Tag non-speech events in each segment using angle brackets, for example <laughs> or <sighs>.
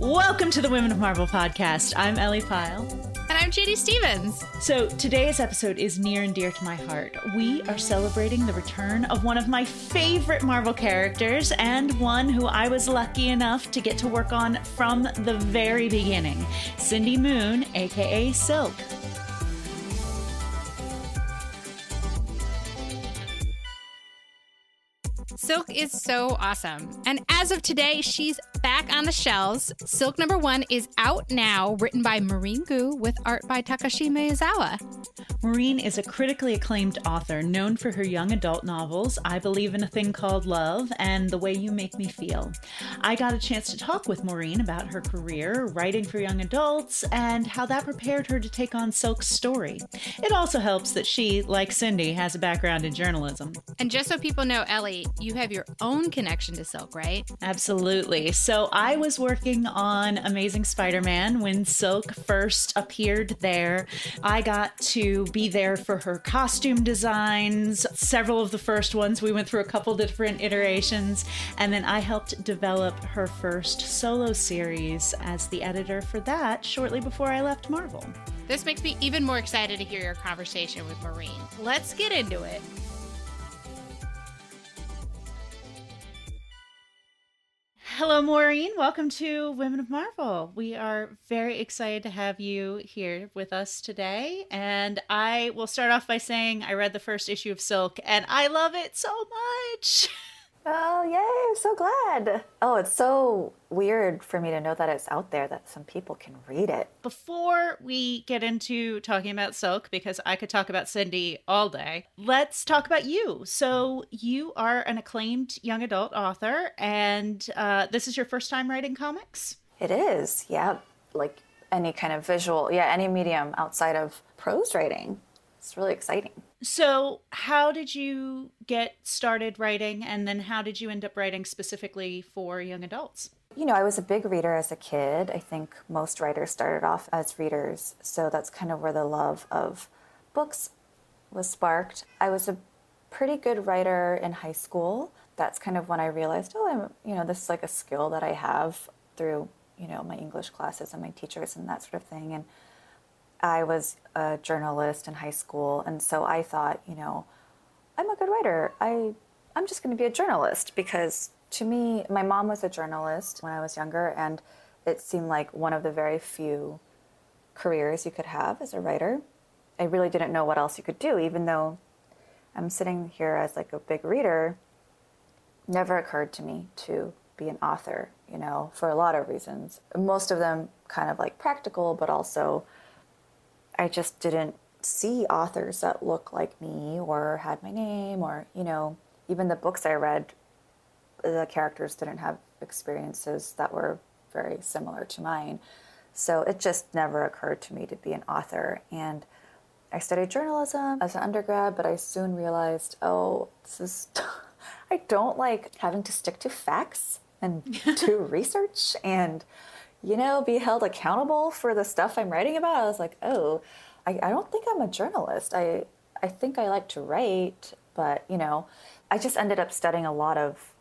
Welcome to the Women of Marvel podcast. I'm Ellie Pyle. And I'm JD Stevens. So, today's episode is near and dear to my heart. We are celebrating the return of one of my favorite Marvel characters and one who I was lucky enough to get to work on from the very beginning Cindy Moon, aka Silk. Silk is so awesome. And as of today, she's back on the shelves. Silk number one is out now, written by Maurene Goo with art by Takeshi Miyazawa. Maurene is a critically acclaimed author known for her young adult novels, I Believe in a Thing Called Love and The Way You Make Me Feel. I got a chance to talk with Maurene about her career, writing for young adults, and how that prepared her to take on Silk's story. It also helps that she, like Cindy, has a background in journalism. And just so people know, Ellie, you have your own connection to Silk, right? Absolutely. So I was working on Amazing Spider Man when Silk first appeared there. I got to be there for her costume designs, several of the first ones. We went through a couple different iterations, and then I helped develop her first solo series as the editor for that shortly before I left Marvel. This makes me even more excited to hear your conversation with Maurene. Let's get into it. Hello, Maurene. Welcome to Women of Marvel. We are very excited to have you here with us today. And I will start off by saying I read the first issue of Silk and I love it so much. <laughs> Oh, yay, I'm so glad. Oh, it's so weird for me to know that it's out there that some people can read it. Before we get into talking about Silk, because I could talk about Cindy all day, let's talk about you. So, you are an acclaimed young adult author, and uh, this is your first time writing comics? It is, yeah. Like any kind of visual, yeah, any medium outside of prose writing. It's really exciting. So, how did you get started writing, and then how did you end up writing specifically for young adults? You know, I was a big reader as a kid. I think most writers started off as readers, so that's kind of where the love of books was sparked. I was a pretty good writer in high school. That's kind of when I realized, oh, I'm, you know, this is like a skill that I have through, you know, my English classes and my teachers and that sort of thing. And I was a journalist in high school, and so I thought, you know, I'm a good writer. I I'm just going to be a journalist because to me, my mom was a journalist when I was younger, and it seemed like one of the very few careers you could have as a writer. I really didn't know what else you could do, even though I'm sitting here as like a big reader. Never occurred to me to be an author, you know, for a lot of reasons. Most of them kind of like practical, but also I just didn't see authors that looked like me or had my name or, you know, even the books I read, the characters didn't have experiences that were very similar to mine. So it just never occurred to me to be an author. And I studied journalism as an undergrad, but I soon realized, oh, this is, <laughs> I don't like having to stick to facts and <laughs> do research and you know, be held accountable for the stuff I'm writing about. I was like, oh, I, I don't think I'm a journalist. I I think I like to write, but you know, I just ended up studying a lot of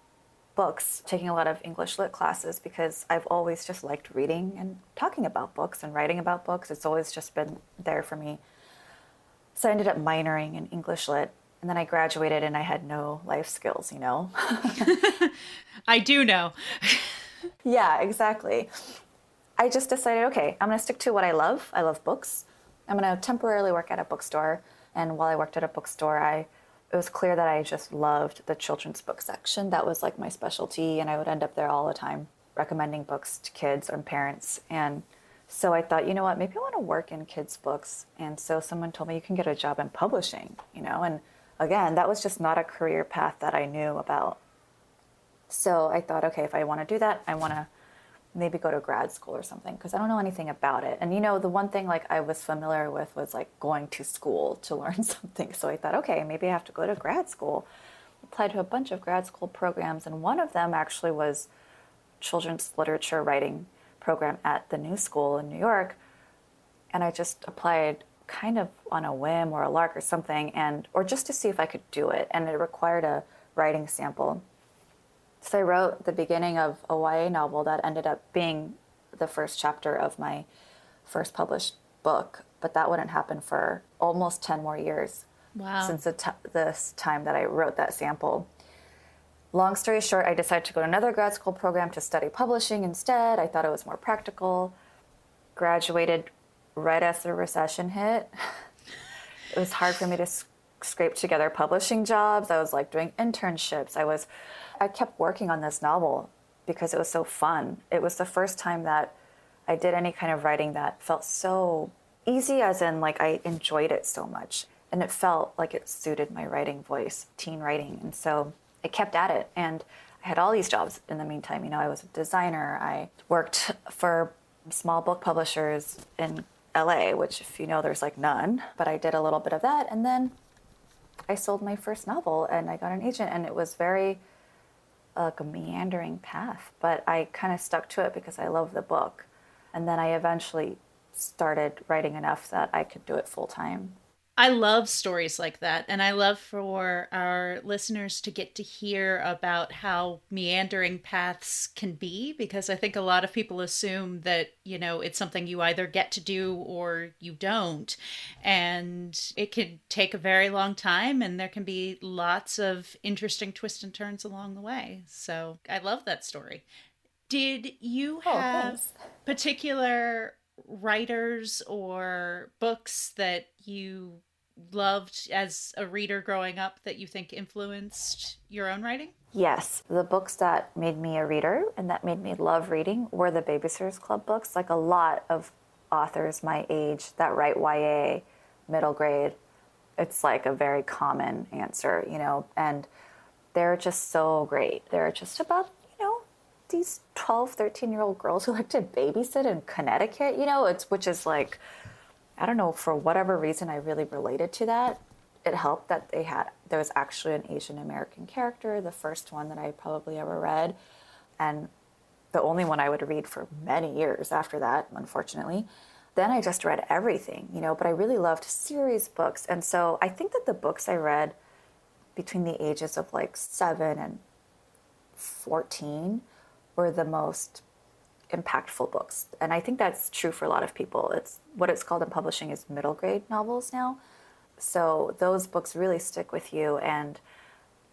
books, taking a lot of English lit classes because I've always just liked reading and talking about books and writing about books. It's always just been there for me. So I ended up minoring in English lit and then I graduated and I had no life skills, you know. <laughs> I do know. <laughs> yeah, exactly. I just decided, okay, I'm going to stick to what I love. I love books. I'm going to temporarily work at a bookstore. And while I worked at a bookstore, I it was clear that I just loved the children's book section. That was like my specialty, and I would end up there all the time recommending books to kids and parents. And so I thought, you know what, maybe I want to work in kids' books. And so someone told me you can get a job in publishing, you know, and again, that was just not a career path that I knew about. So I thought, okay, if I want to do that, I want to maybe go to grad school or something because I don't know anything about it. And you know, the one thing like I was familiar with was like going to school <laughs> to learn <laughs> something. So I thought, okay, maybe I have to go to grad school. Applied to a bunch of grad school programs, and one of them actually was children's literature writing program at the New School in New York. And I just applied kind of on a whim or a lark or something, and or just to see if I could do it. And it required a writing sample. So I wrote the beginning of a YA novel that ended up being the first chapter of my first published book, but that wouldn't happen for almost 10 more years wow. since the t- this time that I wrote that sample. Long story short, I decided to go to another grad school program to study publishing instead. I thought it was more practical. Graduated right as the recession hit. <laughs> it was hard for me to scrape together publishing jobs. I was like doing internships. I was I kept working on this novel because it was so fun. It was the first time that I did any kind of writing that felt so easy as in like I enjoyed it so much and it felt like it suited my writing voice, teen writing. And so I kept at it and I had all these jobs in the meantime. You know, I was a designer. I worked for small book publishers in LA, which if you know there's like none, but I did a little bit of that and then I sold my first novel and I got an agent and it was very like a meandering path, but I kind of stuck to it because I love the book. And then I eventually started writing enough that I could do it full time. I love stories like that. And I love for our listeners to get to hear about how meandering paths can be, because I think a lot of people assume that, you know, it's something you either get to do or you don't. And it can take a very long time, and there can be lots of interesting twists and turns along the way. So I love that story. Did you Oh, have thanks. particular writers or books that you loved as a reader growing up that you think influenced your own writing? Yes, the books that made me a reader and that made me love reading were the Babysitters Club books. Like a lot of authors my age that write YA, middle grade, it's like a very common answer, you know, and they're just so great. They're just about, you know, these 12, 13 year old girls who like to babysit in Connecticut, you know, it's which is like I don't know, for whatever reason, I really related to that. It helped that they had, there was actually an Asian American character, the first one that I probably ever read, and the only one I would read for many years after that, unfortunately. Then I just read everything, you know, but I really loved series books. And so I think that the books I read between the ages of like seven and 14 were the most impactful books. And I think that's true for a lot of people. It's what it's called in publishing is middle grade novels now. So those books really stick with you and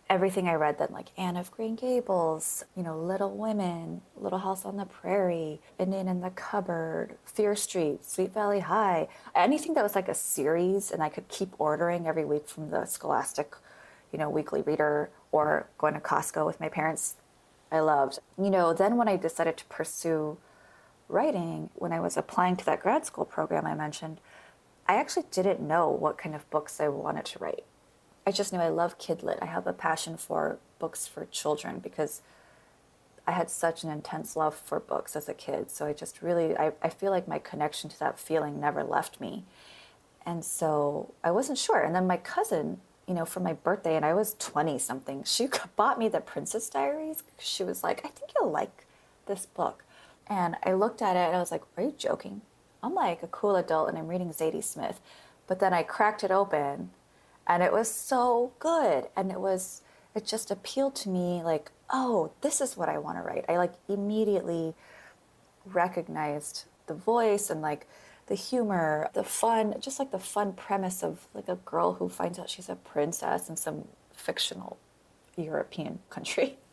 everything I read then like Anne of Green Gables, you know, Little Women, Little House on the Prairie, Indian in the Cupboard, Fear Street, Sweet Valley High, anything that was like a series and I could keep ordering every week from the Scholastic, you know, weekly reader or going to Costco with my parents I loved. You know, then when I decided to pursue writing, when I was applying to that grad school program I mentioned, I actually didn't know what kind of books I wanted to write. I just knew I love kidlit. I have a passion for books for children because I had such an intense love for books as a kid. So I just really, I, I feel like my connection to that feeling never left me. And so I wasn't sure. And then my cousin you know, for my birthday, and I was 20 something, she <laughs> bought me the Princess Diaries. She was like, I think you'll like this book. And I looked at it and I was like, Are you joking? I'm like a cool adult and I'm reading Zadie Smith. But then I cracked it open and it was so good. And it was, it just appealed to me like, oh, this is what I want to write. I like immediately recognized the voice and like, the humor, the fun, just like the fun premise of like a girl who finds out she's a princess in some fictional European country. <laughs>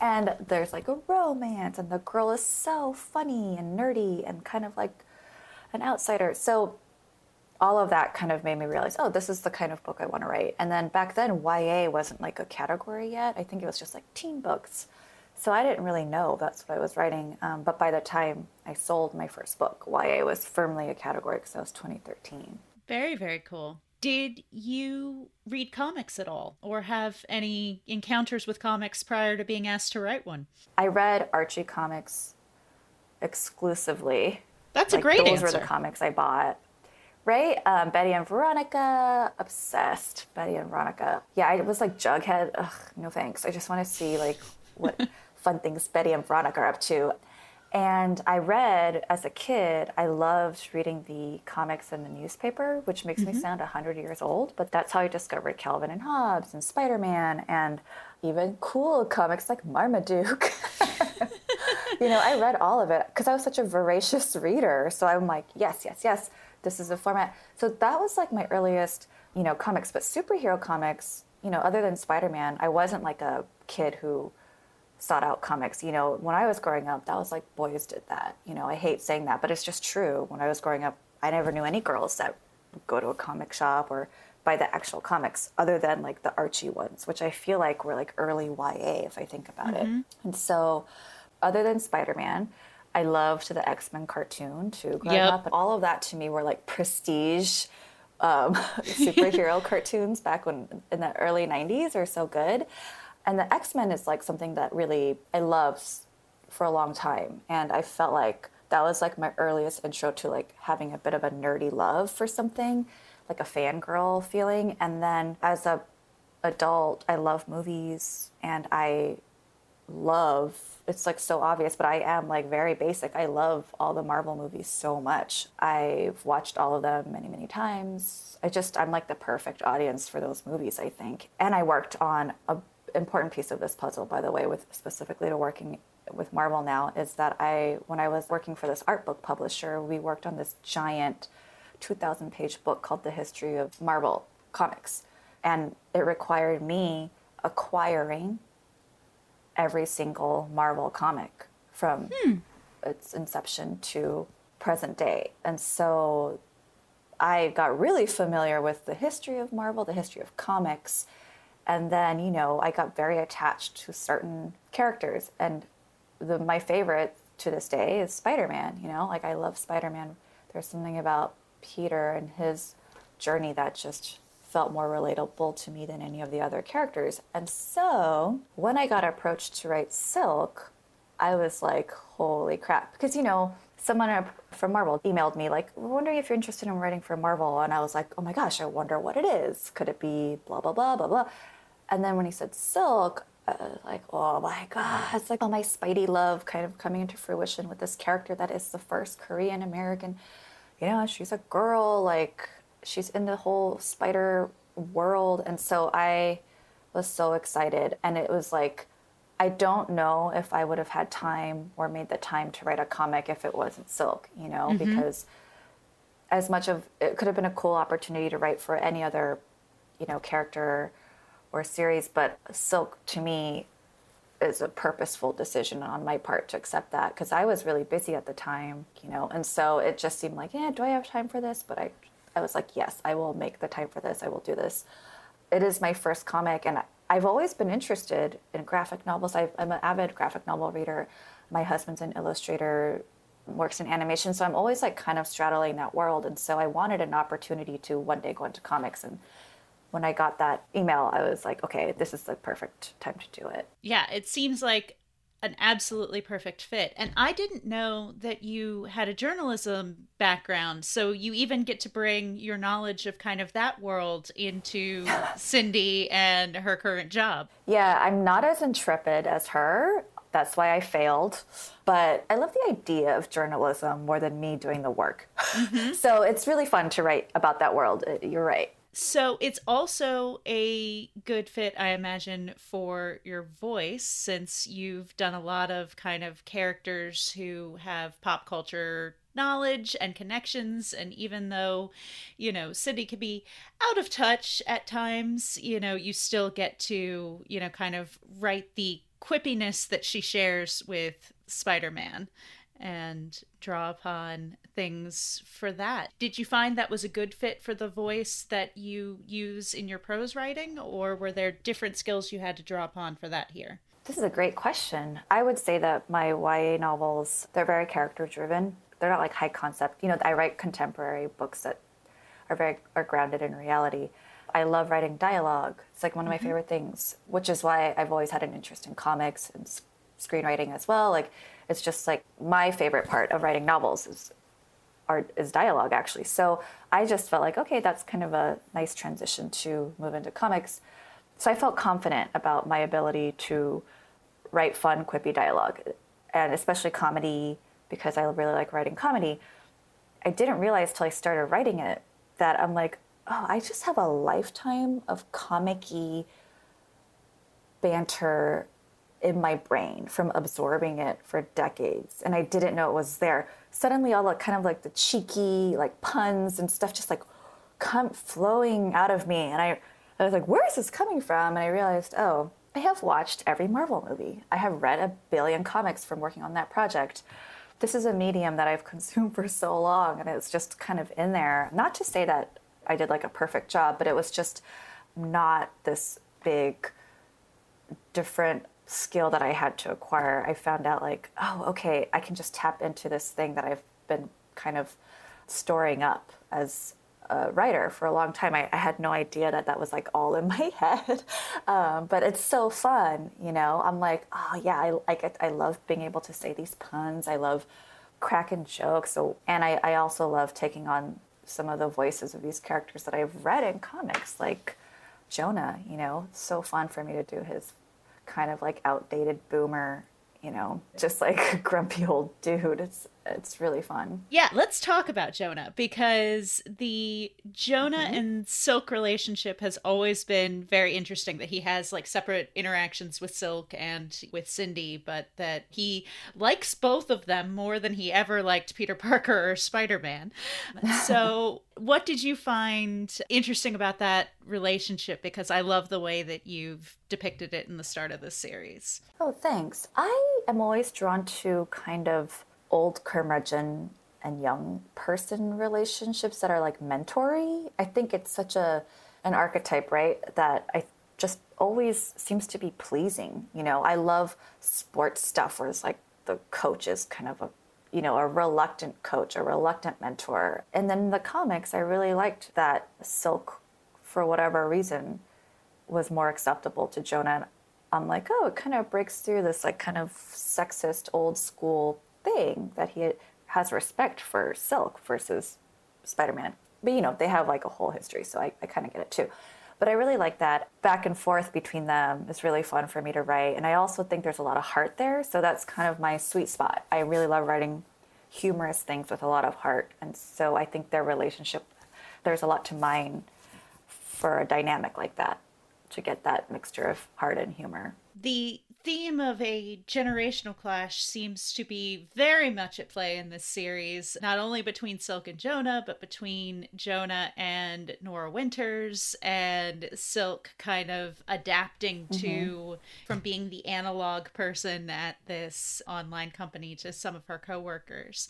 And there's like a romance, and the girl is so funny and nerdy and kind of like an outsider. So all of that kind of made me realize, oh, this is the kind of book I want to write. And then back then, YA wasn't like a category yet. I think it was just like teen books. So I didn't really know that's what I was writing. Um, but by the time I sold my first book, YA was firmly a category because that was 2013. Very, very cool. Did you read comics at all or have any encounters with comics prior to being asked to write one? I read Archie comics exclusively. That's a Like, great those answer. were the comics I bought. Right? Um, Betty and Veronica, obsessed. Betty and Veronica. Yeah, I was like Jughead. Ugh, no thanks. I just want to see like what <laughs> fun things Betty and Veronica are up to. And I read as a kid, I loved reading the comics in the newspaper, which makes me mm-hmm. sound 100 years old, but that's how I discovered Calvin and Hobbes and Spider Man and even cool comics like Marmaduke. <laughs> you know, I read all of it because I was such a voracious reader. So I'm like, yes, yes, yes, this is the format. So that was like my earliest, you know, comics. But superhero comics, you know, other than Spider Man, I wasn't like a kid who sought out comics. You know, when I was growing up, that was like boys did that. You know, I hate saying that, but it's just true. When I was growing up, I never knew any girls that would go to a comic shop or buy the actual comics other than like the Archie ones, which I feel like were like early YA if I think about mm-hmm. it. And so, other than Spider Man, I loved the X Men cartoon too growing yep. up. All of that to me were like prestige um, <laughs> superhero <laughs> cartoons back when in the early 90s are so good. And the X Men is like something that really I loved for a long time. And I felt like that was like my earliest intro to like having a bit of a nerdy love for something, like a fangirl feeling. And then as a adult, I love movies and I love it's like so obvious, but I am like very basic. I love all the Marvel movies so much. I've watched all of them many, many times. I just I'm like the perfect audience for those movies, I think. And I worked on a important piece of this puzzle, by the way, with specifically to working with Marvel now, is that I, when I was working for this art book publisher, we worked on this giant 2,000 page book called The History of Marvel Comics. And it required me acquiring every single Marvel comic from hmm. its inception to present day. And so I got really familiar with the history of Marvel, the history of comics, and then you know i got very attached to certain characters. And the, my favorite to this day is spider-man you know? Like i love spider-man. There's something about peter and his journey that just felt more relatable to me than any of the other characters. And so when i got approached to write silk i was like holy crap. Because you know someone from Marvel emailed me like, wondering if you're interested in writing for Marvel, and I was like, oh my gosh, I wonder what it is. Could it be blah blah blah blah blah? And then when he said silk, uh, like, oh my God, it's like all my Spidey love kind of coming into fruition with this character that is the first Korean American. You know, she's a girl, like, she's in the whole spider world. And so I was so excited. And it was like, I don't know if I would have had time or made the time to write a comic if it wasn't Silk, you know, mm-hmm. because as much of it could have been a cool opportunity to write for any other, you know, character or series, but Silk to me is a purposeful decision on my part to accept that because I was really busy at the time, you know, and so it just seemed like, yeah, do I have time for this? But I, I was like, yes, I will make the time for this. I will do this. It is my first comic, and I've always been interested in graphic novels. i am an avid graphic novel reader. My husband's an illustrator, works in animation, so I'm always like kind of straddling that world. And so I wanted an opportunity to one day go into comics and when I got that email, I was like, okay, this is the perfect time to do it. Yeah, it seems like an absolutely perfect fit. And I didn't know that you had a journalism background. So you even get to bring your knowledge of kind of that world into <laughs> Cindy and her current job. Yeah, I'm not as intrepid as her. That's why I failed. But I love the idea of journalism more than me doing the work. Mm-hmm. <laughs> so it's really fun to write about that world. You're right. So it's also a good fit, I imagine, for your voice, since you've done a lot of kind of characters who have pop culture knowledge and connections. And even though, you know, Cindy can be out of touch at times, you know, you still get to, you know, kind of write the quippiness that she shares with Spider Man and draw upon things for that. Did you find that was a good fit for the voice that you use in your prose writing, or were there different skills you had to draw upon for that here? This is a great question. I would say that my YA novels, they're very character driven. They're not like high concept. You know, I write contemporary books that are very are grounded in reality. I love writing dialogue. It's like one of my mm-hmm. favorite things, which is why I've always had an interest in comics and screenwriting as well. Like it's just like my favorite part of writing novels is art is dialogue actually. So I just felt like okay, that's kind of a nice transition to move into comics. So I felt confident about my ability to write fun, quippy dialogue, and especially comedy because I really like writing comedy. I didn't realize till I started writing it that I'm like, oh, I just have a lifetime of comicky banter in my brain from absorbing it for decades and I didn't know it was there. Suddenly all the kind of like the cheeky like puns and stuff just like come flowing out of me and I, I was like, where is this coming from? And I realized, oh, I have watched every Marvel movie. I have read a billion comics from working on that project. This is a medium that I've <laughs> consumed for so long and it's just kind of in there. Not to say that I did like a perfect job, but it was just not this big different skill that I had to acquire, I found out like, oh, okay, I can just tap into this thing that I've been kind of storing up as a writer for a long time. I, I had no idea that that was like all in my <laughs> head, um, but it's so fun, you know. I'm like, oh yeah, I like I love being able to say these puns. I love cracking jokes. So, and I, I also love taking on some of the voices of these characters that I've read in comics, like Jonah. You know, so fun for me to do his kind of like outdated boomer, you know, just like <laughs> grumpy old dude. It's it's really fun. Yeah, let's talk about Jonah because the Jonah mm-hmm. and Silk relationship has always been very interesting that he has like separate interactions with Silk and with Cindy, but that he likes both of them more than he ever liked Peter <laughs> Parker or Spider-Man. So, <laughs> what did you find interesting about that relationship because I love the way that you've depicted it in the start of this series. Oh, thanks. I am always drawn to kind of old curmudgeon and young person relationships that are like mentory. I think it's such a an archetype, right? That I just always seems to be pleasing. You know, I love sports stuff where it's like the coach is kind of a you know, a reluctant coach, a reluctant mentor. And then the comics, I really liked that Silk, for whatever reason, was more acceptable to Jonah. I'm like, oh, it kind of breaks through this like kind of sexist old school thing that he has respect for Silk versus Spider Man. But you know, they have like a whole history, so I, I kind of get it too. But I really like that back and forth between them is really fun for me to write. And I also think there's a lot of heart there. So that's kind of my sweet spot. I really love writing humorous things with a lot of heart. And so I think their relationship, there's a lot to mine for a dynamic like that to get that mixture of heart and humor. The theme of a generational clash seems to be very much at play in this series, not only between Silk and Jonah, but between Jonah and Nora Winters, and Silk kind of adapting mm-hmm. to from being the analog person at this online company to some of her coworkers.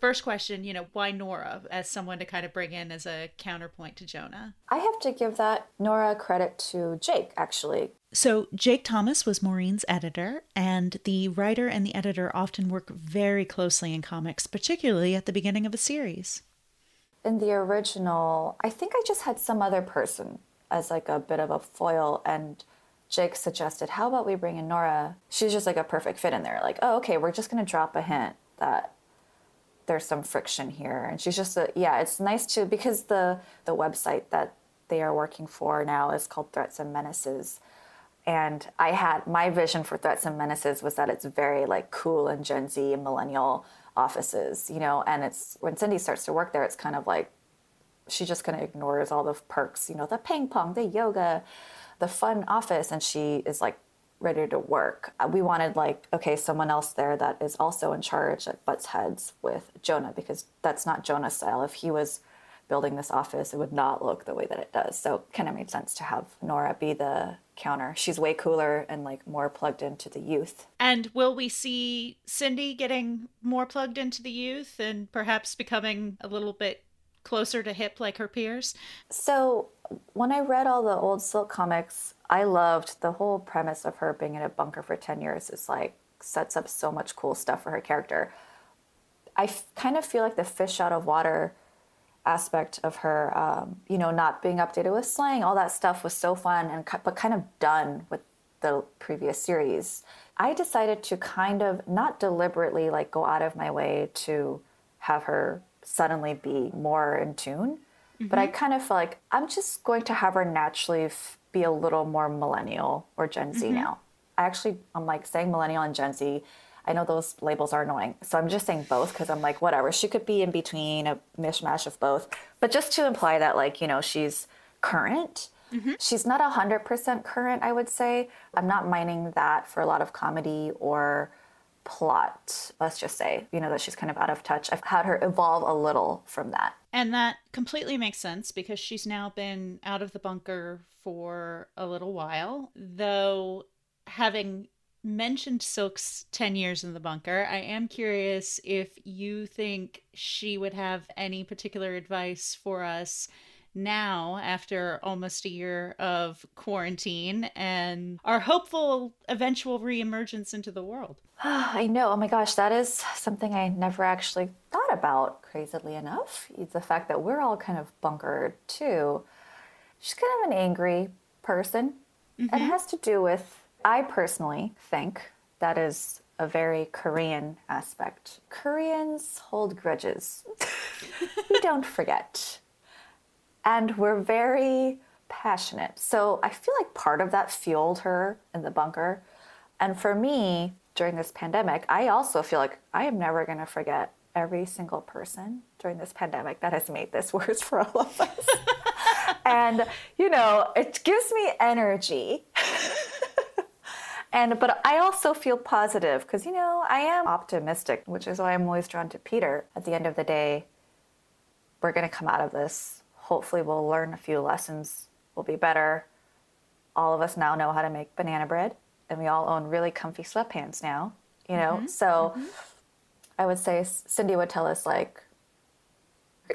First question, you know, why Nora as someone to kind of bring in as a counterpoint to Jonah? I have to give that Nora credit to Jake, actually. So, Jake Thomas was Maurene's editor, and the writer and the editor often work very closely in comics, particularly at the beginning of a series. In the original, I think I just had some other person as like a bit of a foil, and Jake suggested, How about we bring in Nora? She's just like a perfect fit in there. Like, oh, okay, we're just going to drop a hint that there's some friction here. And she's just a, yeah, it's nice to, because the, the website that they are working for now is called Threats and Menaces and I had my vision for Threats and Menaces was that it's very like cool and Gen Z and millennial offices, you know, and it's when Cindy starts to work there, it's kind of like she just kind of ignores all the perks, you know, the ping pong, the yoga, the fun office, and she is like ready to work. Uh, we wanted like, okay, someone else there that is also in charge that butts heads with Jonah because that's not Jonah's style. If he was building this office, it would not look the way that it does. So kind of made sense to have Nora be the counter. She's way cooler and like more plugged into the youth. And will we see Cindy getting more plugged into the youth and perhaps becoming a little bit closer to hip like her peers? So when I read all the old Silk comics, I loved the whole premise of her being in a bunker for 10 years is like sets up so much cool stuff for her character. I f- kind of feel like the fish out of water aspect of her, um, you know, not being updated with slang, all that stuff was so fun and but kind of done with the previous series. I decided to kind of not deliberately like go out of my way to have her suddenly be more in tune, mm-hmm. but I mm-hmm. kind of feel like I'm just going to have her naturally f- be a little more millennial or Gen Z mm-hmm. now. I actually I'm like saying millennial and Gen Z I know those labels are annoying. So I'm just saying both because I'm like, whatever. She could be in between a mishmash of both. But just to imply that, like, you know, she's current. Mm-hmm. She's not 100% current, I would say. I'm not mining that for a lot of comedy or plot, let's just say, you know, that she's kind of out of touch. I've had her evolve a little from that. And that completely makes sense because she's now been out of the bunker for a little while. Though, having mentioned Silk's 10 years in the bunker, I am curious if you think she would have any particular advice for us now after almost a year of quarantine and our hopeful eventual reemergence into the world. <sighs> I know. Oh my gosh, that is something I never actually thought about, crazily enough. It's the fact that we're all kind of bunkered too. She's kind of an angry person. Mm-hmm. It has to do with, I personally think that is a very Korean aspect. Koreans hold grudges. we <laughs> don't forget and we're very passionate. So I feel like part of that fueled her in the bunker. And for me, during this pandemic, I also feel like I am never going to forget every single person during this pandemic that has made this <laughs> worse for all of us. <laughs> and, you know, it gives me energy. And but I also feel positive because you know, I am optimistic, which is why I'm always drawn to Peter. At the end of the day, we're going to come out of this hopefully we'll learn a few lessons, we'll be better. All of us now know how to make banana bread, and we all own really comfy sweatpants now, you know? Mm-hmm. So mm-hmm. I would say Cindy would tell us, like,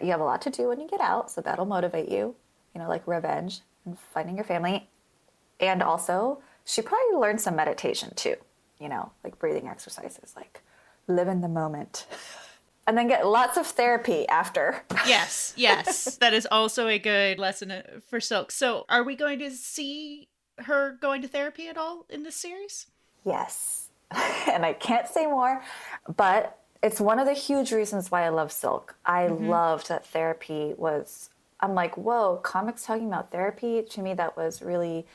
you have a lot to do when you get out, so that'll motivate you, you know, like revenge and finding your family. And also, she probably learned some meditation too, you know, like breathing exercises, like live in the moment. <laughs> and then get lots of therapy after. <laughs> yes, yes. that is also a good lesson uh, for Silk. So, are we going to see her going to therapy at all in this series? Yes. <laughs> and I can't say more, but it's one of the huge reasons why I love Silk. I mm-hmm. loved that therapy was, I'm like, whoa, comics talking about therapy? To me, that was really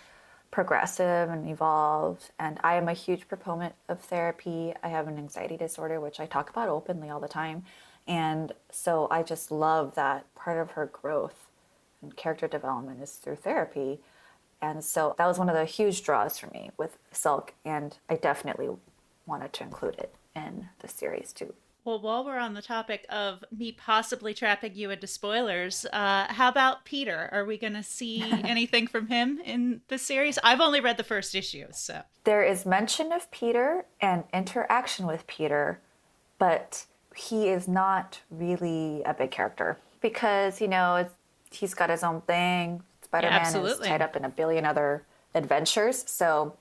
progressive and evolved. And I am a huge proponent of therapy. I have an anxiety disorder, which I talk about openly all the time. And so I just love that part of her growth and character development is through therapy. And so that was one of the huge draws for me with Silk. And I definitely wanted to include it in the series too. Well, while we're on the topic of me possibly trapping you into spoilers, uh, how about Peter? Are we going to see <laughs> anything from him in the series? I've only read the first issue, so. There is mention of Peter and interaction with Peter, but he is not really a big character because, you know, he's got his own thing. Spider Man yeah, is tied up in a billion other adventures. So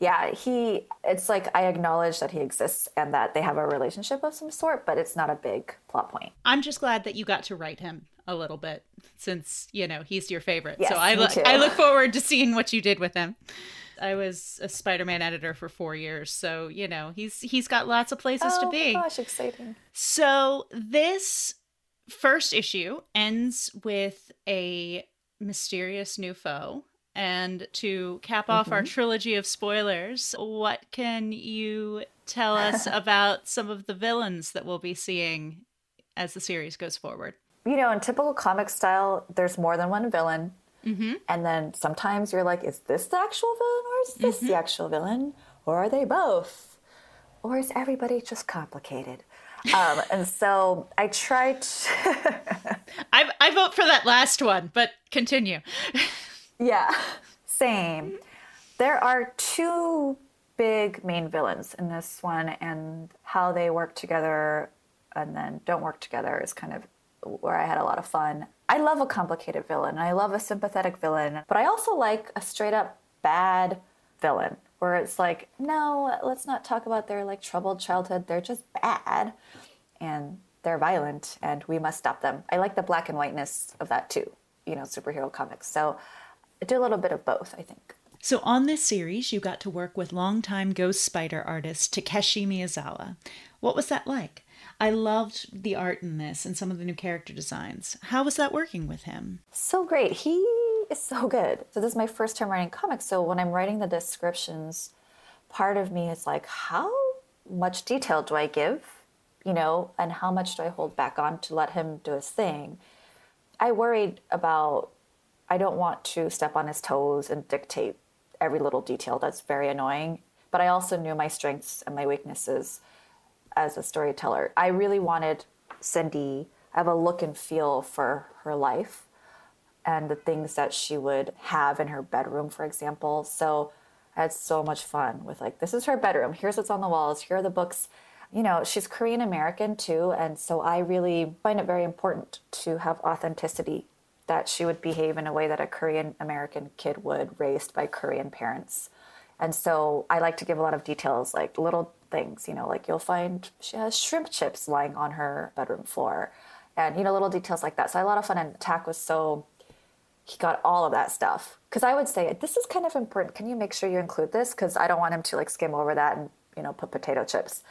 yeah, he, it's like I acknowledge that he exists and that they have a relationship of some sort, but it's not a big plot point. I'm just glad that you got to write him a little bit since, you know, he's your favorite. Yes, so I, lo- I look forward to seeing what you did with him. I was a Spider-Man editor for 4 years, so, you know, he's he's got lots of places oh, to be. Oh gosh, exciting. So, this first issue ends with a mysterious new foe and to cap off mm-hmm. our trilogy of spoilers, what can you tell us <laughs> about some of the villains that we'll be seeing as the series goes forward? You know, in typical comic style, there's more than one villain. Mm-hmm. And then sometimes you're like, is this the actual villain or is this mm-hmm. the actual villain? Or are they both? Or is everybody just complicated? Um, <laughs> and so I tried. To <laughs> I, I vote for that last one, but continue. Yeah, <laughs> same. There are two big main villains in this one, and how they work together and then don't work together is kind of where I had a lot of fun. I love a complicated villain, I love a sympathetic villain, but I also like a straight up bad villain where it's like, no, let's not talk about their like troubled childhood. They're just bad and they're violent and we must stop them. I like the black and whiteness of that too, you know, superhero comics. So I do a little bit of both, I think. So, on this series, you got to work with longtime Ghost Spider artist Takeshi Miyazawa. What was that like? I loved the art in this and some of the new character designs. How was that working with him? So great. He is so good. So, this is my first time writing comics. So, when I'm writing the descriptions, part of me is like, how much detail do I give? You know, and how much do I hold back on to let him do his thing? I worried about I don't want to step on his toes and dictate every little detail. That's very annoying. But I also knew my strengths and my weaknesses as a storyteller. I really wanted Cindy have a look and feel for her life and the things that she would have in her bedroom, for example. So I had so much fun with like, this is her bedroom. Here's what's on the walls. Here are the books. You know, she's Korean American too. And so I really find it very important to have authenticity that she would behave in a way that a Korean American kid would, raised by Korean parents. And so I like to give a lot of details, like little things, you know, like you'll find she has shrimp chips lying on her bedroom floor and, you know, little details like that. So I had a lot of fun. And Tak was so, he got all of that stuff. Because I would say, this is kind of important. Can you make sure you include this? Because I don't want him to like skim over that and, you know, put potato chips.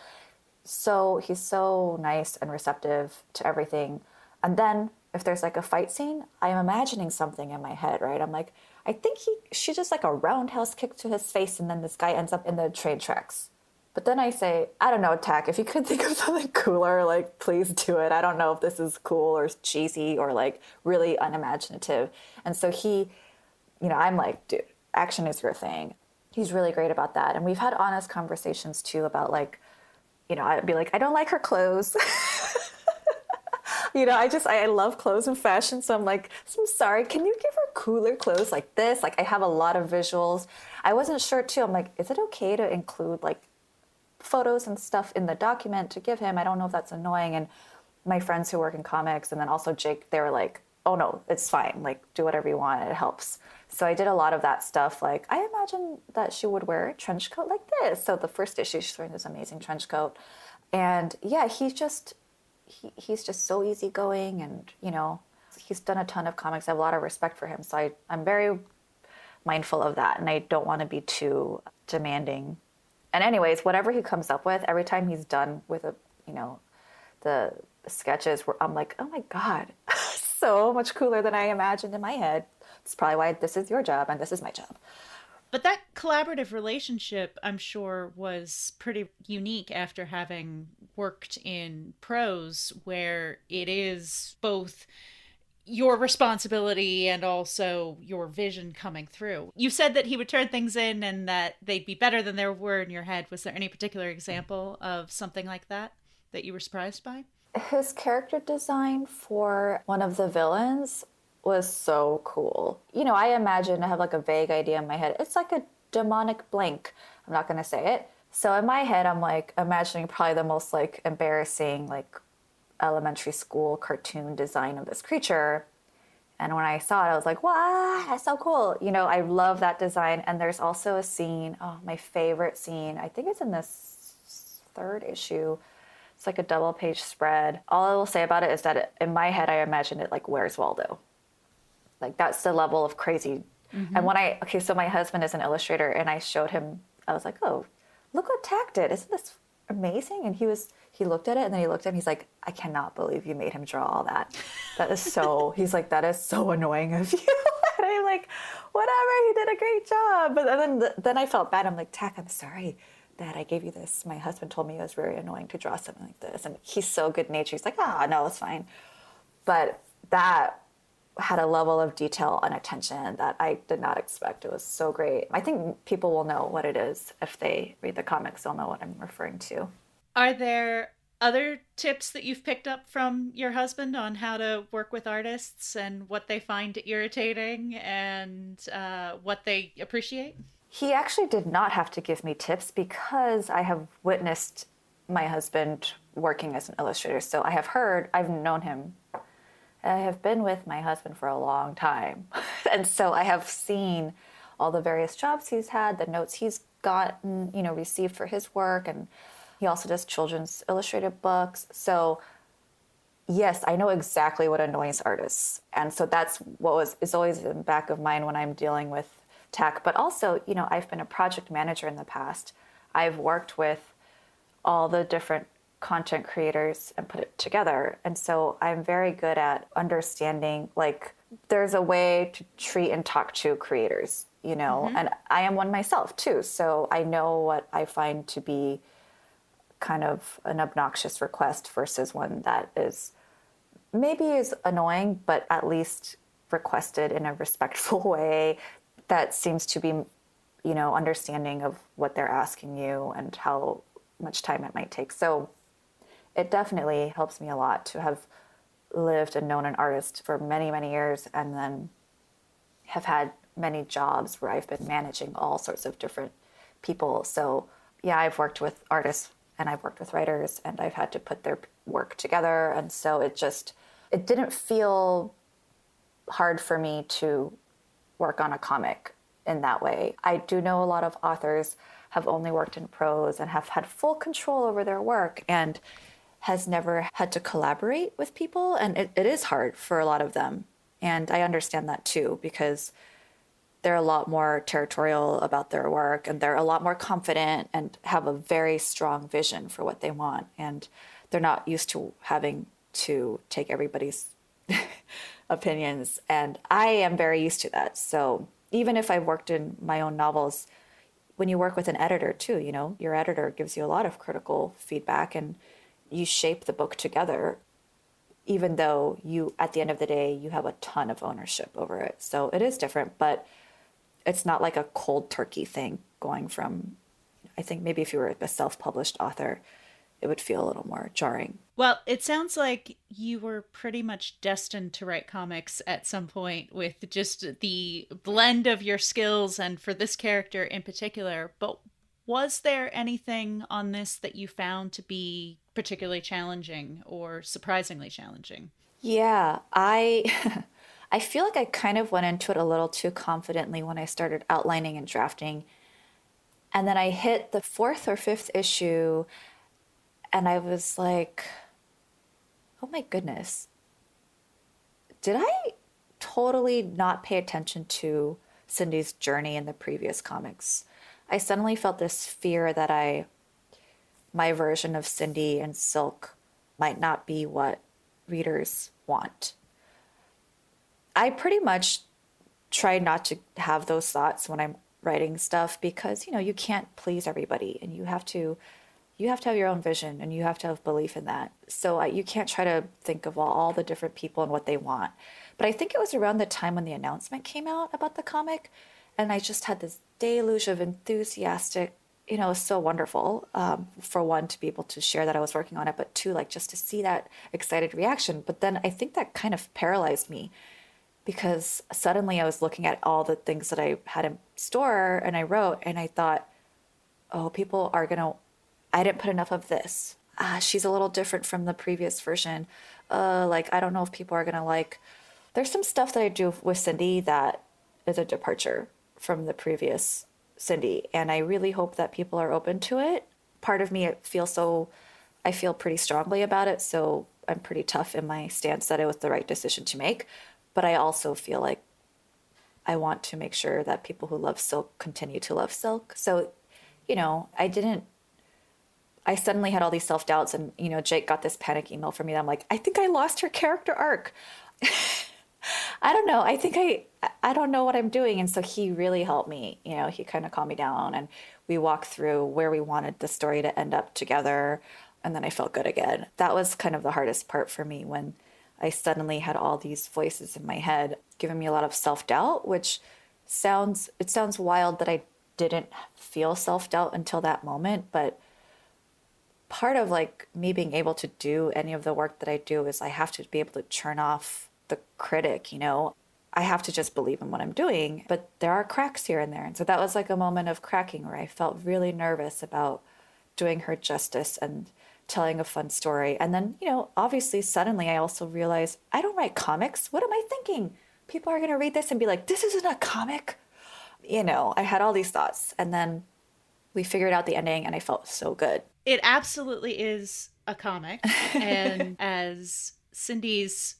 So he's so nice and receptive to everything. And then if there's like a fight scene, I am imagining something in my head, right? I'm like, I think he she just like a roundhouse kick to his face, and then this guy ends up in the train tracks. But then I say, I don't know, Tak, if you could think of something cooler, like please do it. I don't know if this is cool or cheesy or like really unimaginative. And so he, you know, I'm like, dude, action is your thing. He's really great about that. And we've had honest conversations too about like, you know, I'd be like, I don't like her clothes. <laughs> you know, I just I love clothes and fashion, so I'm like, I'm sorry, can you give her cooler clothes like this? Like I have a lot of visuals. I wasn't sure too. I'm like, is it okay to include like photos and stuff in the document to give him? I don't know if that's annoying. And my friends who work in comics and then also Jake, they were like, oh no, it's fine. Like do whatever you want. It helps. So I did a lot of that stuff. Like I imagine that she would wear a trench coat like this. So the first issue, she's wearing this amazing trench coat. And yeah, he's just he, he's just so easygoing and you know he's done a ton of comics. I have a lot of respect for him so I, i'm very mindful of that and i don't want to be too demanding. And anyways whatever he comes up with every time he's done with a you know the sketches where i'm like oh my god <laughs> so much cooler than i imagined in my head. It's probably why this is your job and this is my job but that collaborative relationship, I'm sure, was pretty unique after having worked in prose, where it is both your responsibility and also your vision coming through. You said that he would turn things in and that they'd be better than they were in your head. Was there any particular example of something like that that you were surprised by? His character design for one of the villains was so cool. You know, I imagine I have like a vague idea in my head. It's like a demonic blank. I'm not going to say it. So in my head, I'm like imagining probably the most like embarrassing like elementary school cartoon design of this creature. And when I saw it, I was like, wow, that's so cool. You know, I love that design. And there's also a scene, oh, my favorite scene. I think it's in this third issue. It's like a double page spread. All I will say about it is that it, in my head, I imagined it like Where's Waldo? Like that's the level of crazy. Mm-hmm. And when I okay, so my husband is an illustrator, and I showed him. I was like, oh, look what Tak did! Isn't this amazing? And he was he looked at it and then he looked at me. He's like, I cannot believe you made him draw all that. That is so. <laughs> he's like, that is so annoying of you. <laughs> and I'm like, whatever. He did a great job. But then then I felt bad. I'm like, Tak, I'm sorry that I gave you this. My husband told me it was very annoying to draw something like this, and he's so good natured. He's like, ah, oh, no, it's fine. But that had a level of detail and attention that I did not expect. It was so great. I think people will know what it is if they read the comics, they'll know what I'm referring to. Are there other tips that you've picked up from your husband on how to work with artists and what they find irritating and uh, what they appreciate? He actually did not have to give me tips because I have witnessed my husband working as an illustrator. So I have heard, I've known him I have been with my husband for a long time. <laughs> and so I have seen all the various jobs he's had, the notes he's gotten, you know, received for his work. And he also does children's illustrated books. So, yes, I know exactly what annoys artists. And so that's what was is always in the back of mind when I'm dealing with Tak. But also, you know, I've been a project manager in the past. I've worked with all the different content creators and put it together. And so I'm very good at understanding like there's a way to treat and talk to creators, you know, mm-hmm. and I am one myself too. So I know what I find to be kind of an obnoxious request versus one that is maybe is annoying, but at least requested in a respectful <laughs> way that seems to be, you know, understanding of what they're asking you and how much time it might take. So it definitely helps me a lot to have lived and known an artist for many, many years and then have had many jobs where I've been managing all sorts of different people. So, yeah, I've worked with artists and I've worked with writers and I've had to put their work together. And so it just, it didn't feel hard for me to work on a comic in that way. I do know a lot of authors have only worked in prose and have had full control over their work and has never had to collaborate with people. And it, it is hard for a lot of them. And I understand that too, because they're a lot more territorial about their work and they're a lot more confident and have a very strong vision for what they want. And they're not used to having to take everybody's <laughs> opinions. And I am very used to that. So even if I've worked in my own novels, when you work with an editor too, you know, your editor gives you a lot of critical feedback and you shape the book together even though you at the end of the day you have a ton of ownership over it. So it is different but it's not like a cold turkey thing going from i think maybe if you were a self-published author it would feel a little more jarring. Well it sounds like you were pretty much destined to write comics at some point with just the blend of your skills and for this character in particular but was there anything on this that you found to be particularly challenging or surprisingly challenging? Yeah, I <laughs> I feel like I kind of went into it a little too confidently when I started outlining and drafting. And then I hit the fourth or fifth issue and I was like, "Oh my goodness. Did I totally not pay attention to Cindy's journey in the previous comics?" I suddenly felt this fear that I my version of Cindy and Silk might not be what readers want. I pretty much try not to have those thoughts when I'm writing stuff because you know you can't please everybody and you have to you have to have your own vision and you have to have belief in that so you can't try to think of all, all the different people and what they want but i think it was around the time when the announcement came out about the comic and i just had this deluge of enthusiastic you know, so wonderful um, for one to be able to share that I was working on it, but two, like just to see that excited reaction. But then I think that kind of paralyzed me because suddenly I was looking at all the things that I had in store and I wrote, and I thought, oh, people are gonna, I didn't put enough of this. Ah, she's a little different from the previous version. Uh, like, I don't know if people are gonna like. There's some stuff that I do with Cindy that is a departure from the previous Cindy, and I really hope that people are open to it. Part of me feels so, I feel pretty strongly about it, so I'm pretty tough in my stance that it was the right decision to make. But I also feel like I want to make sure that people who love silk continue to love silk. So, you know, I didn't. I suddenly had all these self doubts, and you know, Jake got this panic email from me. I'm like, I think I lost her character arc. <laughs> I don't know. I think I I don't know what I'm doing, and so he really helped me. You know, he kind of calmed me down, and we walked through where we wanted the story to end up together, and then I felt good again. That was kind of the hardest part for me when I suddenly had all these voices in my head giving me a lot of self doubt, which sounds it sounds wild that I didn't feel self doubt until that moment, but part of like me being able to do any of the work that I do is I have to be able to turn off the critic, you know. I have to just believe in what I'm doing, but there are cracks here and there. And so that was like a moment of cracking where I felt really nervous about doing her justice and telling a fun story. And then, you know, obviously, suddenly I also realized I don't write comics. What am I thinking? People are going to read this and be like, this isn't a comic. You know, I had all these thoughts. And then we figured out the ending and I felt so good. It absolutely is a comic. <laughs> and as Cindy's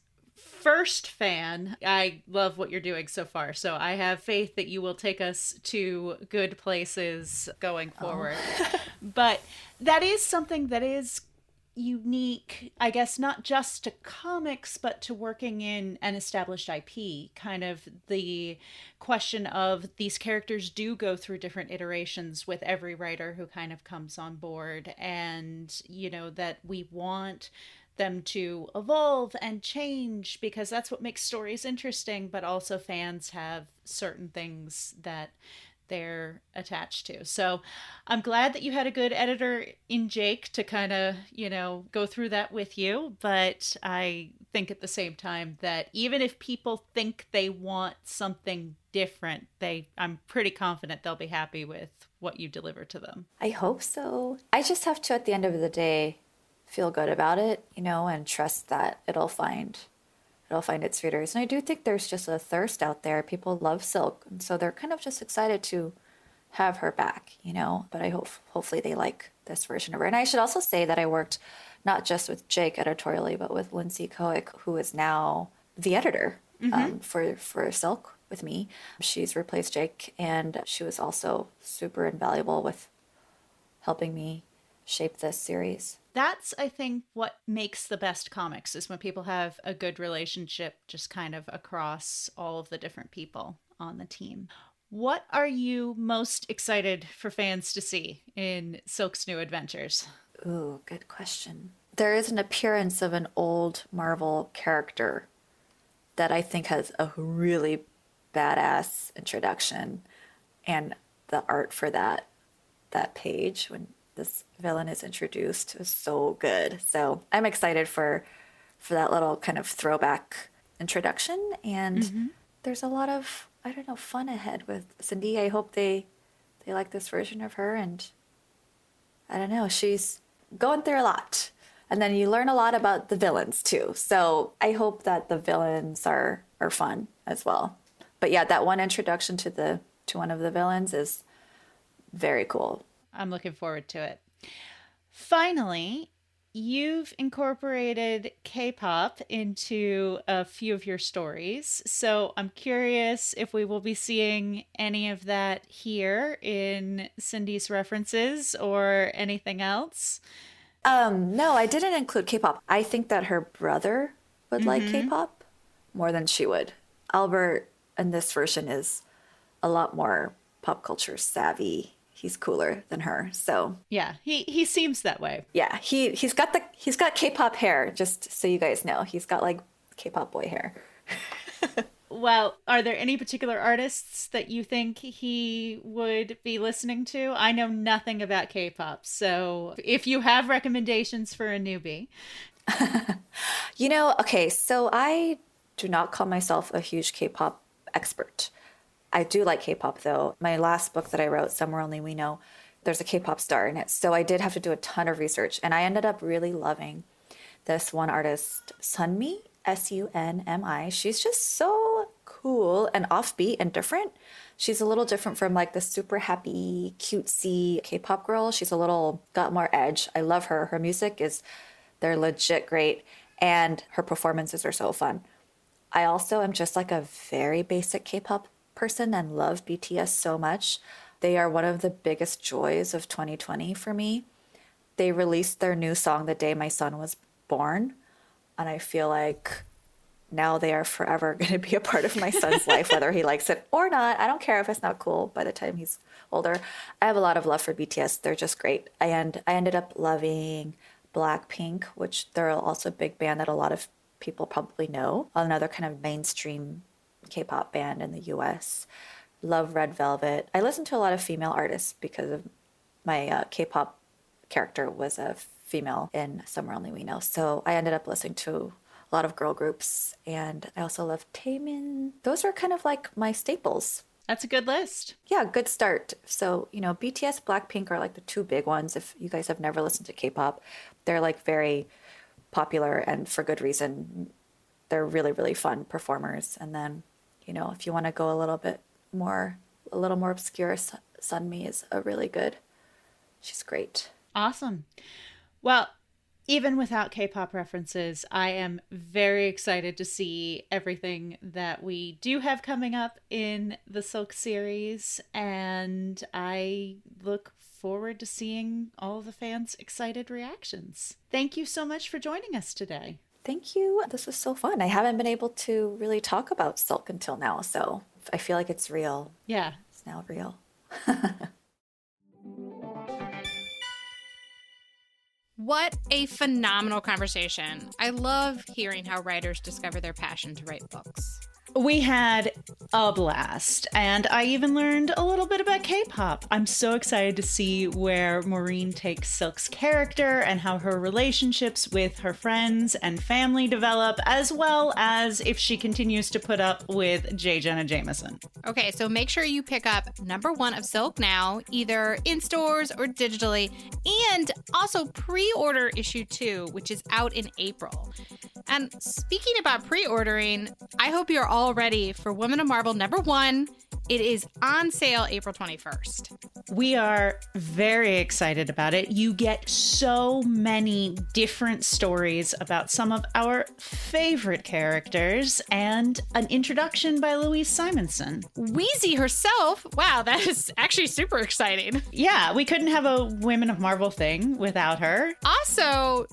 first fan. I love what you're doing so far. So I have faith that you will take us to good places going oh. forward. Oh. <laughs> but that is something that is unique, I guess, not just to comics, but to working in an established IP. Kind of the question of these characters do go through different iterations with every writer who kind of comes on board. And, you know, that we want them to evolve and change because that's what makes stories interesting, but also fans have certain things that they're attached to. So I'm glad that you had a good editor in Jake to kind of, you know, go through that with you. But I think at the same time that even if people think they want something different, they I'm pretty confident they'll be happy with what you deliver to them. I hope so. I just have to at the end of the day feel good about it, you know, and trust that it'll find it'll find its readers. And I do think there's just a thirst out there. People love Silk, and so they're kind of just excited to have her back, you know. But I hope hopefully they like this version of her. And I should also say that I worked not just with Jake editorially, but with Lindsay Cohick, who is now the editor mm-hmm. um, for for Silk with me. She's replaced Jake, and she was also super invaluable with helping me shape this series that's i think what makes the best comics is when people have a good relationship just kind of across all of the different people on the team. What are you most excited for fans to see in silk's new adventures? Ooh good question. There is an appearance of an old marvel character that i think has a really badass introduction and the art for that that page when this villain is introduced is so good. So I'm excited for for that little kind of throwback introduction. And mm-hmm. there's a lot of I don't know fun ahead with Cindy. I hope they they like this version of her. And I don't know, she's going through a lot. And then you learn a lot about the villains too. So I hope that the villains are are fun as well. But yeah, that one introduction to the to one of the villains is very cool. I'm looking forward to it. Finally, you've incorporated K-pop into a few of your stories. So I'm curious if we will be seeing any of that here in Cindy's references or anything else. Um, no, I didn't include K-pop. I think that her brother would mm-hmm. like K-pop more than she would. Albert in this version is a lot more pop culture savvy he's cooler than her. So yeah, he he seems that way. Yeah, he he's got the he's got K-pop hair. Just so you guys know, he's got like K-pop boy hair. <laughs> well, are there any particular artists that you think he would be listening to? I know nothing about K-pop, so if you have recommendations for a newbie. <laughs> you know, okay, so I do not call myself a huge K-pop expert. I do like K-pop though. My last book that I wrote, Somewhere Only We Know, there's a K-pop star in it. So I did have to do a ton of research and I ended up really loving this one artist, Sunmi, S U N M I. She's just so cool and offbeat and different. She's a little different from like the super happy, cutesy K-pop girl. She's a little got more edge. I love her. Her music is they're legit great and her performances are so fun. I also am just like a very basic K-pop person and love BTS so much. They are one of the biggest joys of 2020 for me. They released their new song the day my son was born, and I feel like now they are forever <laughs> going to be a part of my son's <laughs> life, whether he likes it or not. I don't care if it's not cool by the time he's older. I have a lot of love for BTS. They're just great. And I ended up loving Blackpink, which they're also a big band that a lot of people probably know. Another kind of mainstream K-pop band in the U.S. Love Red Velvet. I listen to a lot of female artists because of my uh, K-pop character was a female in Somewhere Only We Know. So I ended up listening to a lot of girl groups, and I also love Taemin. Those are kind of like my staples. That's a good list. Yeah, good start. So, you know, BTS, Blackpink are like the two big ones. If you guys have never listened to K pop, they're like very popular and for good reason. They're really, really fun performers. And then you know, if you want to go a little bit more, a little more obscure, Sunmi is a really good. She's great. Awesome. Well, even without K-pop references, I am very excited to see everything that we do have coming up in the Silk series, and I look forward to seeing all the fans' excited reactions. Thank you so much for joining us today. Thank you. This was so fun. I haven't been able to really talk about silk until now, so I feel like it's real. Yeah. It's now real. <laughs> What a phenomenal conversation. I love hearing how writers discover their passion to write books. We had a blast, and I even learned a little bit about K pop. I'm so excited to see where Maurene takes Silk's character and how her relationships with her friends and family develop, as well as if she continues to put up with J. Jonah Jameson. Okay, so make sure you pick up number one of Silk now, either in stores or digitally, and also pre order issue two, which is out in April. And speaking about pre ordering, I hope you're all ready for Women of Marvel number one. It is on sale April 21st. We are very excited about it. You get so many different stories about some of our favorite characters and an introduction by Louise Simonson. Weezie herself. Wow, that is actually super exciting. Yeah, we couldn't have a Women of Marvel thing without her. Also,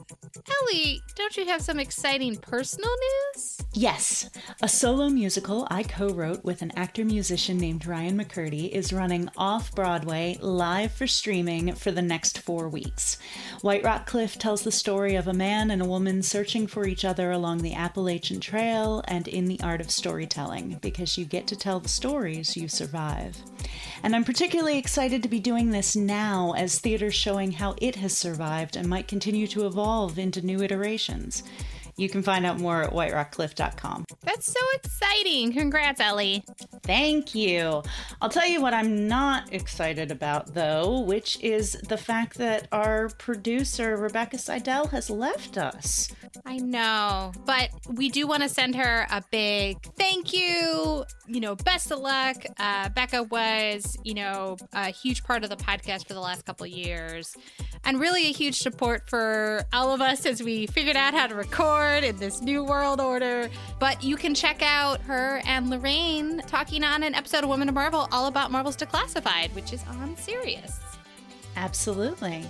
Ellie, don't you have some exciting personal news? Yes, a solo musical I co wrote with an actor musician named Ryan McCurdy is running off Broadway live for streaming for the next four weeks. White Rock Cliff tells the story of a man and a woman searching for each other along the Appalachian Trail and in the art of storytelling, because you get to tell the stories you survive. And I'm particularly excited to be doing this now as theater showing how it has survived and might continue to evolve into new iterations. You can find out more at whiterockcliff.com. That's so exciting. Congrats, Ellie. Thank you. I'll tell you what I'm not excited about, though, which is the fact that our producer, Rebecca Seidel, has left us. I know, but we do want to send her a big thank you. You know, best of luck. Uh, Becca was, you know, a huge part of the podcast for the last couple years and really a huge support for all of us as we figured out how to record in this new world order. But you can check out her and Lorraine talking on an episode of Women of Marvel all about Marvel's Declassified, which is on Sirius. Absolutely.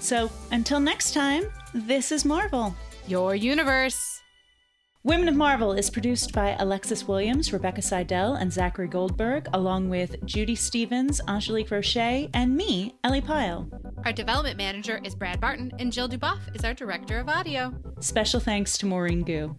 So until next time, this is Marvel. Your universe. Women of Marvel is produced by Alexis Williams, Rebecca Seidel, and Zachary Goldberg, along with Judy Stevens, Angelique Roche, and me, Ellie Pyle. Our development manager is Brad Barton, and Jill Duboff is our director of audio. Special thanks to Maurene Goo.